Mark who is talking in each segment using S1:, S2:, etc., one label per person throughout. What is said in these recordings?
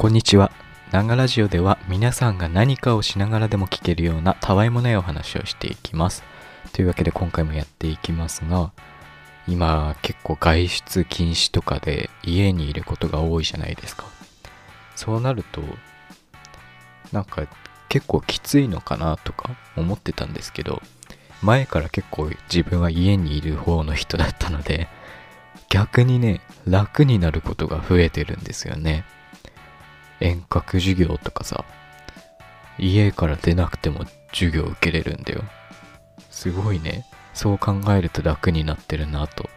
S1: こんにちは。ナガラジオでは皆さんが何かをしながらでも聞けるようなたわいもないお話をしていきます。というわけで今回もやっていきますが、今結構外出禁止とかで家にいることが多いじゃないですか。そうなると、なんか結構きついのかなとか思ってたんですけど、前から結構自分は家にいる方の人だったので、逆にね、楽になることが増えてるんですよね。遠隔授業とかさ、家から出なくても授業受けれるんだよ。すごいね。そう考えると楽になってるなと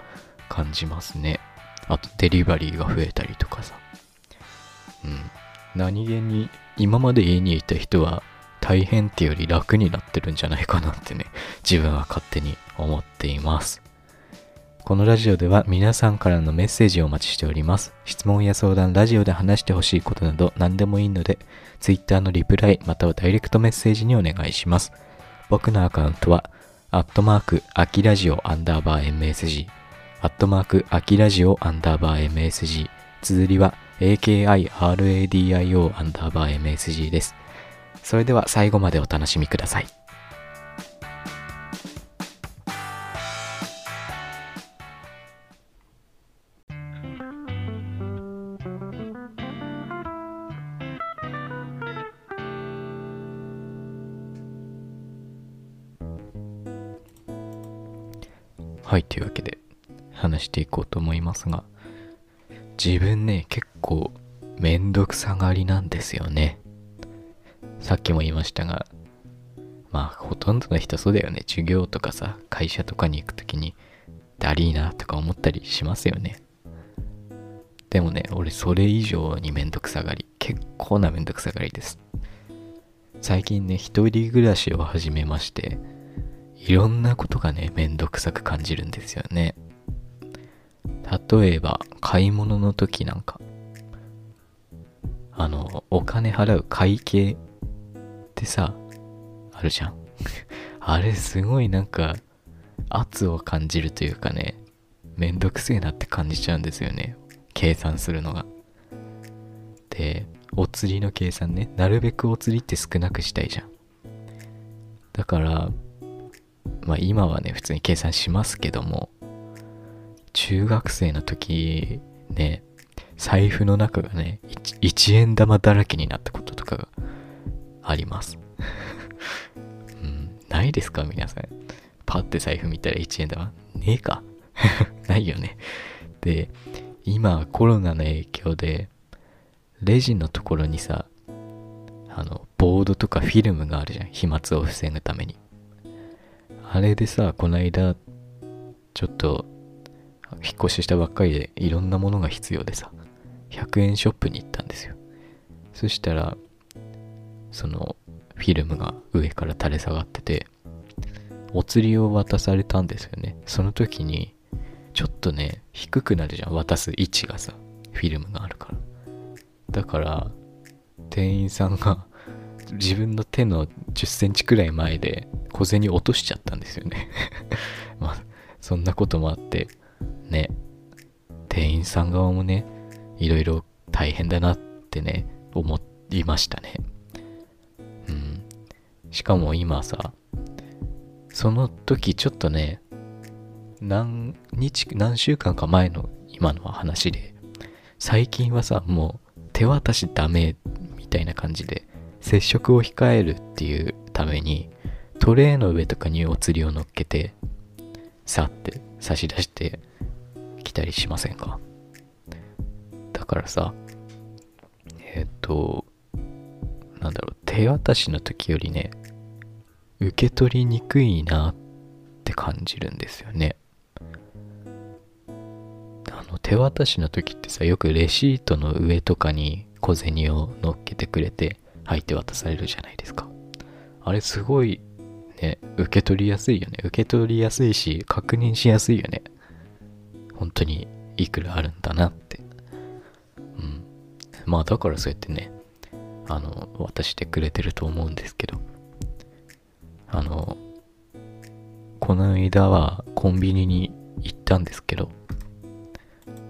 S1: 感じますね。あとデリバリーが増えたりとかさ。うん。何気に今まで家にいた人は大変ってより楽になってるんじゃないかなってね、自分は勝手に思っています。このラジオでは皆さんからのメッセージをお待ちしております。質問や相談、ラジオで話してほしいことなど何でもいいので、Twitter のリプライまたはダイレクトメッセージにお願いします。僕のアカウントは、アットマーク、アキラジオアンダーバー MSG、アットマーク、アキラジオアンダーバー MSG、綴りは AKIRADIO アンダーバー MSG です。それでは最後までお楽しみください。はい、というわけで話していこうと思いますが、自分ね、結構めんどくさがりなんですよね。さっきも言いましたが、まあ、ほとんどの人そうだよね。授業とかさ、会社とかに行くときに、だりーなとか思ったりしますよね。でもね、俺それ以上にめんどくさがり。結構なめんどくさがりです。最近ね、一人暮らしを始めまして、いろんなことがね、めんどくさく感じるんですよね。例えば、買い物の時なんか、あの、お金払う会計ってさ、あるじゃん。あれすごいなんか、圧を感じるというかね、めんどくせえなって感じちゃうんですよね。計算するのが。で、お釣りの計算ね、なるべくお釣りって少なくしたいじゃん。だから、まあ今はね、普通に計算しますけども、中学生の時ね、財布の中がね、1, 円玉だらけになったこととかがあります。うん、ないですか？皆さん。パッて財布見たら1円玉ねえか？ないよね。で、今コロナの影響で、レジのところにさ、あの、ボードとかフィルムがあるじゃん。飛沫を防ぐために。あれでさ、この間、ちょっと、引っ越ししたばっかりでいろんなものが必要でさ、100円ショップに行ったんですよ。そしたら、その、フィルムが上から垂れ下がってて、お釣りを渡されたんですよね。その時に、ちょっとね、低くなるじゃん。渡す位置がさ、フィルムがあるから。だから、店員さんが、自分の手の10センチくらい前で小銭落としちゃったんですよね まあ、そんなこともあって、ね、店員さん側もね、いろいろ大変だなってね、思いましたね。うん。しかも今さ、その時ちょっとね、何日、何週間か前の今の話で、最近はさ、もう手渡しダメみたいな感じで、接触を控えるっていうために、トレイの上とかにお釣りを乗っけて、さって差し出してきたりしませんか？だからさ、えっ、と、なんだろう、手渡しの時よりね、受け取りにくいなって感じるんですよね。あの、手渡しの時ってさ、よくレシートの上とかに小銭を乗っけてくれて、入って渡されるじゃないですか。あれすごいね、受け取りやすいよね。受け取りやすいし、確認しやすいよね。本当にいくらあるんだなって。うん。まあだからそうやってね、あの、渡してくれてると思うんですけど、あの、この間はコンビニに行ったんですけど、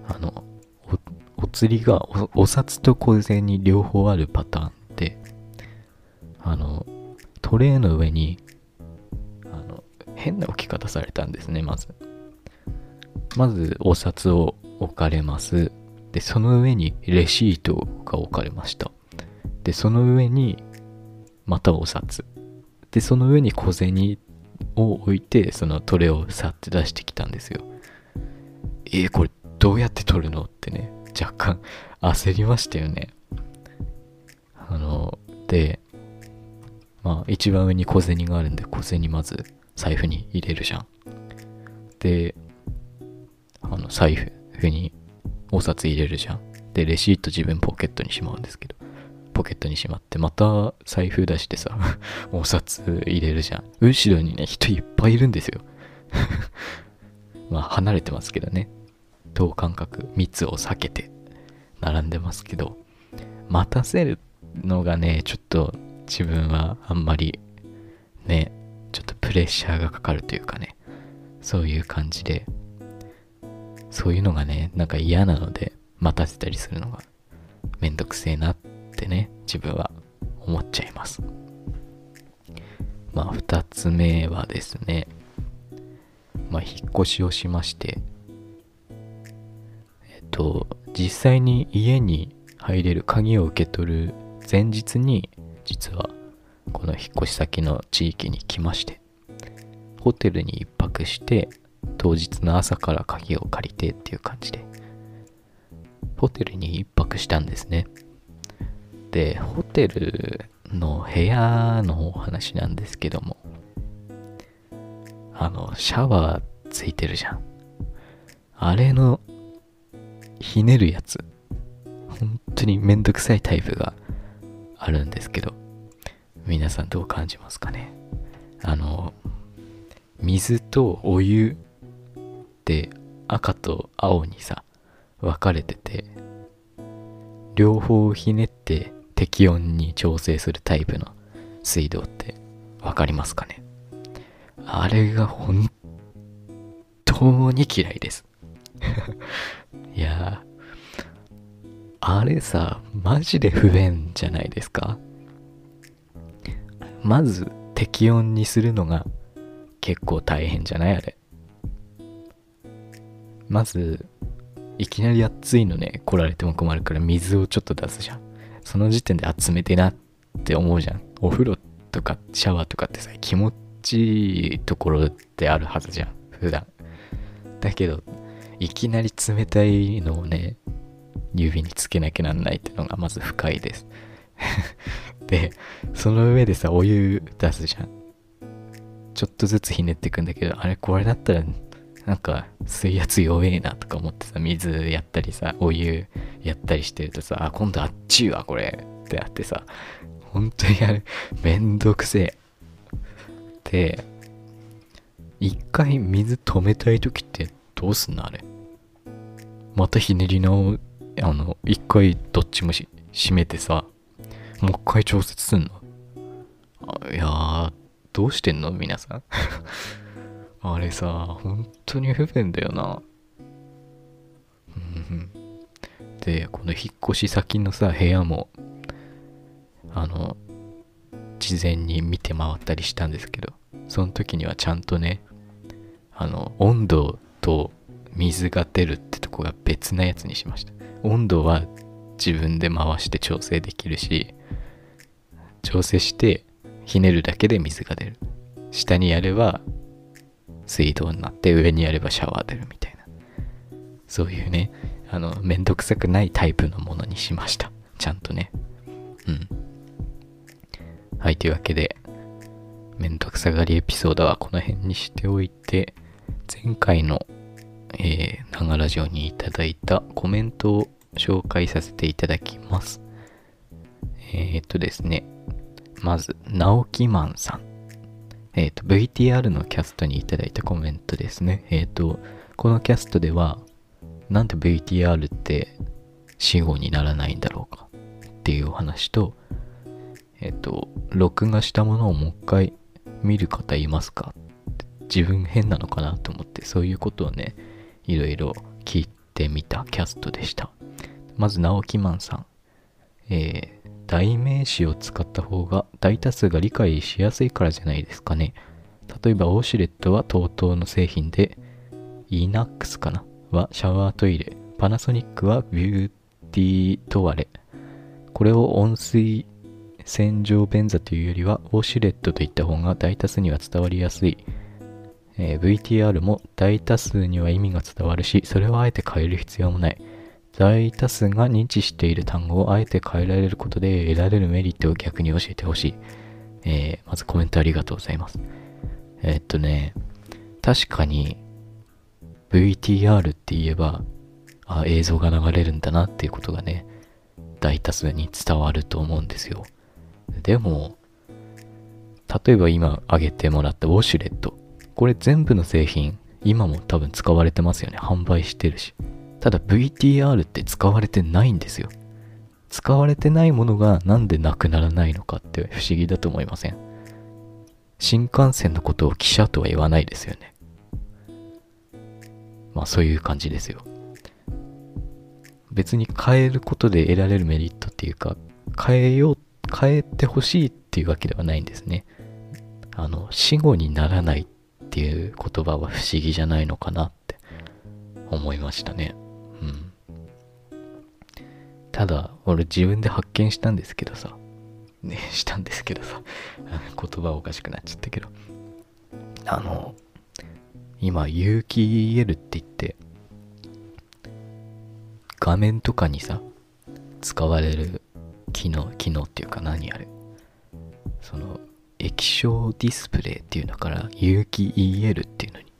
S1: あの、お、お釣りがおお札と小銭両方あるパターントレーの上にあの変な置き方されたんですねまず。まずお札を置かれます。でその上にレシートが置かれました。でその上にまたお札。でその上に小銭を置いてそのトレをさって出してきたんですよ。えー、これどうやって取るのってね若干焦りましたよね。あのでまあ一番上に小銭があるんで小銭まず財布に入れるじゃん。であの財布にお札入れるじゃん。でレシート自分ポケットにしまうんですけどポケットにしまってまた財布出してさ お札入れるじゃん。後ろにね人いっぱいいるんですよ。まあ離れてますけどね。等間隔密を避けて並んでますけど待たせるのがねちょっと自分はあんまりねちょっとプレッシャーがかかるというかねそういう感じでそういうのがねなんか嫌なので待たせたりするのがめんどくせえなってね自分は思っちゃいます。まあ2つ目はですねまあ引っ越しをしましてえっと実際に家に入れる鍵を受け取る前日に実はこの引っ越し先の地域に来ましてホテルに一泊して当日の朝から鍵を借りてっていう感じでホテルに一泊したんですね。でホテルの部屋のお話なんですけどもあのシャワーついてるじゃん。あれのひねるやつ本当にめんどくさいタイプがあるんですけど皆さんどう感じますかね？あの水とお湯って赤と青にさ分かれてて両方ひねって適温に調整するタイプの水道って分かりますかね？あれが本当に嫌いです。いやあれさマジで不便じゃないですか？まず適温にするのが結構大変じゃない？あれ。まずいきなり熱いのね来られても困るから水をちょっと出すじゃん。その時点で集めてなって思うじゃん。お風呂とかシャワーとかってさ気持ちいいところってあるはずじゃん普段。だけどいきなり冷たいのをね指につけなきゃなんないってのがまず不快です。でその上でさお湯出すじゃん。ちょっとずつひねっていくんだけどあれこれだったらなんか水圧弱えなとか思ってさ水やったりさお湯やったりしてるとさあ今度あっちいわこれってあってさ本当にあれめんどくせえ。で一回水止めたい時ってどうすんのあれ。またひねり直あの一回どっちもし閉めてさもう一回調節すんの。いやどうしてんの？皆さん。あれさ、本当に不便だよな。で、この引っ越し先のさ、部屋も、あの、事前に見て回ったりしたんですけど、その時にはちゃんとね、あの、温度と水が出るってとこが別なやつにしました。温度は自分で回して調整できるし、調整してひねるだけで水が出る。下にやれば水道になって上にやればシャワー出るみたいなそういうねあのめんどくさくないタイプのものにしましたちゃんとねうんはいというわけでめんどくさがりエピソードはこの辺にしておいて前回のえー、長ラジオにいただいたコメントを紹介させていただきます。えー、っとですね、まず、直木マンさん。えっ、と、VTR のキャストにいただいたコメントですね。えっ、と、このキャストでは、なんで VTR って死後にならないんだろうかっていうお話と、えっ、と、録画したものをもう一回見る方いますか自分変なのかなと思って、そういうことをね、いろいろ聞いてみたキャストでした。まず直木マンさん。えー、代名詞を使った方が大多数が理解しやすいからじゃないですかね。例えばオーシュレットは TOTO の製品で ENAX かな？はシャワートイレ。パナソニックはビューティートワレ。これを温水洗浄便座というよりはウォシュレットといった方が大多数には伝わりやすい、えー、VTR も大多数には意味が伝わるしそれをあえて変える必要もない。大多数が認知している単語をあえて変えられることで得られるメリットを逆に教えてほしい、えー、まずコメントありがとうございます。えー、っとね確かに VTR って言えばあ映像が流れるんだなっていうことがね大多数に伝わると思うんですよ。でも、例えば今挙げてもらったウォシュレット。これ全部の製品、今も多分使われてますよね。販売してるし。ただ VTR って使われてないんですよ。使われてないものがなんでなくならないのかって不思議だと思いません？新幹線のことを汽車とは言わないですよね。まあそういう感じですよ。別に変えることで得られるメリットっていうか、変えよう変えてほしいっていうわけではないんですね。あの、死後にならないっていう言葉は不思議じゃないのかなって思いましたね。うん。ただ、俺自分で発見したんですけどさ、ね、したんですけどさ、言葉おかしくなっちゃったけど、あの、今、有機 EL って言って、画面とかにさ、使われる機能、機能っていうか何あれ。その、液晶ディスプレイっていうのから有機 EL っていうのに、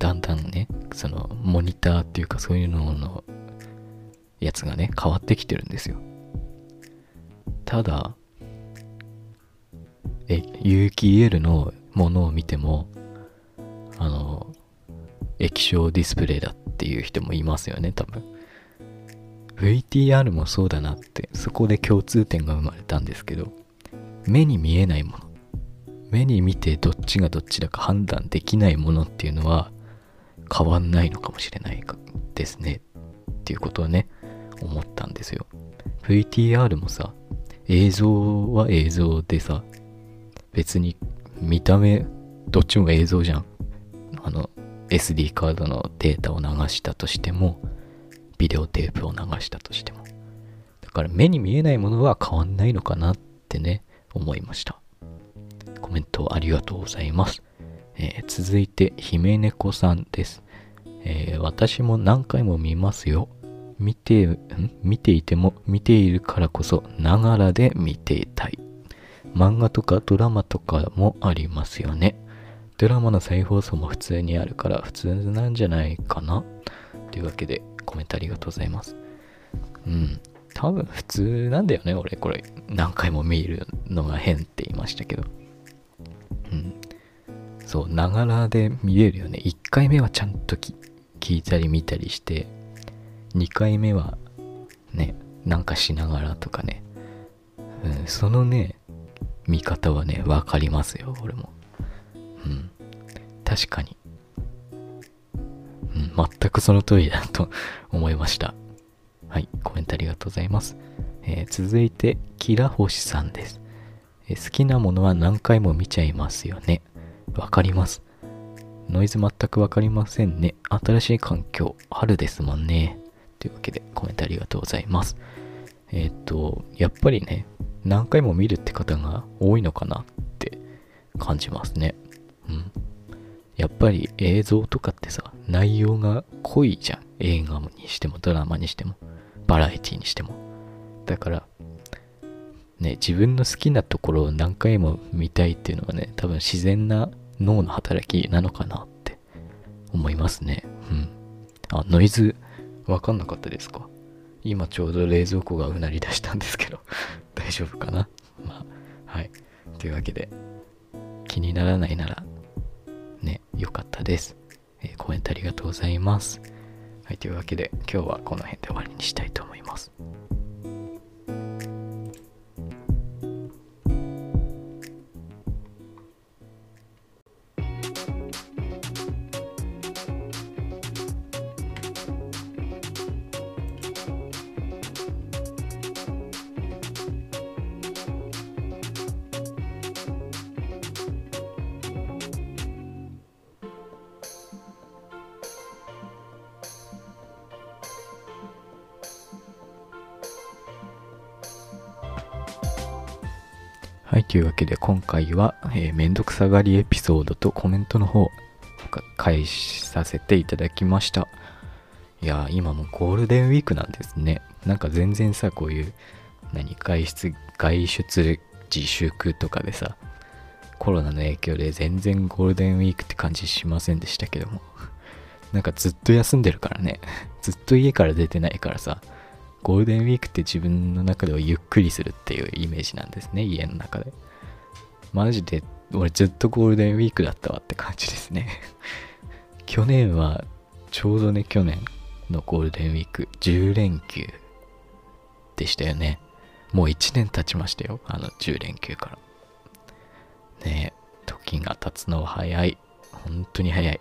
S1: だんだんね、その、モニターっていうかそういうののやつがね、変わってきてるんですよ。ただ、え、有機 EL のものを見ても、あの、液晶ディスプレイだっていう人もいますよね、多分。VTR もそうだなってそこで共通点が生まれたんですけど目に見えないもの目に見てどっちがどっちだか判断できないものっていうのは変わんないのかもしれないですねっていうことをね思ったんですよ VTR もさ映像は映像でさ別に見た目どっちも映像じゃんあの SD カードのデータを流したとしてもビデオテープを流したとしても。だから目に見えないものは変わんないのかなってね、思いました。コメントありがとうございます。えー、続いて、姫猫さんです、えー、私も何回も見ますよ。見て、ん？見ていても見ているからこそ、ながらで見ていたい。漫画とかドラマとかもありますよね。ドラマの再放送も普通にあるから普通なんじゃないかなというわけで、コメントありがとうございます。うん。多分普通なんだよね、俺。これ、何回も見るのが変って言いましたけど。うん。そう、ながらで見れるよね。1回目はちゃんと聞いたり見たりして、2回目はね、なんかしながらとかね。うん、そのね、見方はね、わかりますよ、俺も。うん。確かに。うん、全くその通りだと思いました。はい、コメントありがとうございます。えー、続いて、キラホシさんです、え、好きなものは何回も見ちゃいますよね。わかります。ノイズ全くわかりませんね。新しい環境、春ですもんね。というわけで、コメントありがとうございます。えっ、と、やっぱりね、何回も見るって方が多いのかなって感じますね。うん。やっぱり映像とかってさ、内容が濃いじゃん。映画にしても、ドラマにしても、バラエティにしても。だから、ね、自分の好きなところを何回も見たいっていうのはね、多分自然な脳の働きなのかなって思いますね。うん。あ、ノイズ、わかんなかったですか？今ちょうど冷蔵庫がうなり出したんですけど 大丈夫かな？まあ、はい。というわけで、気にならないならね、良かったです、えー、コメントありがとうございます。はい、というわけで今日はこの辺で終わりにしたいと思います。はい、というわけで今回は、えーめんどくさがりエピソードとコメントの方、返しさせていただきました。いや、今もゴールデンウィークなんですね。なんか全然さ、こういう、何、外出、外出自粛とかでさ、コロナの影響で全然ゴールデンウィークって感じしませんでしたけども。なんかずっと休んでるからね。ずっと家から出てないからさ、ゴールデンウィークって自分の中ではゆっくりするっていうイメージなんですね、家の中で。マジで、俺ずっとゴールデンウィークだったわって感じですね。去年は、ちょうどね、去年のゴールデンウィーク、10連休でしたよね。もう1年経ちましたよ、あの10連休から。ねえ、時が経つのは早い。本当に早い。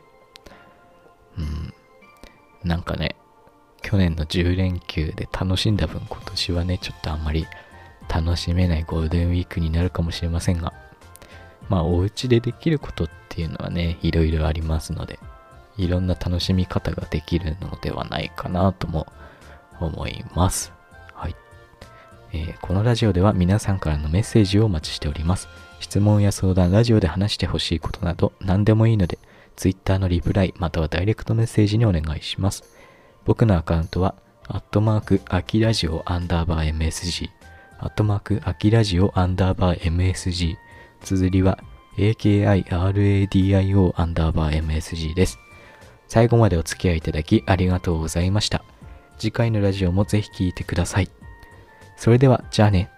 S1: うん。なんかね、去年の10連休で楽しんだ分、今年はね、ちょっとあんまり楽しめないゴールデンウィークになるかもしれませんが、まあ、お家でできることっていうのはね、いろいろありますので、いろんな楽しみ方ができるのではないかなとも思います。はい。えーこのラジオでは皆さんからのメッセージをお待ちしております。質問や相談、ラジオで話してほしいことなど何でもいいので、Twitter のリプライまたはダイレクトメッセージにお願いします。僕のアカウントは、アットマーク、アキラジオアンダーバー MSG、アットマーク、アキラジオアンダーバー MSG、綴りは、AKIRADIO アンダーバー MSG です。最後までお付き合いいただきありがとうございました。次回のラジオもぜひ聴いてください。それでは、じゃあね。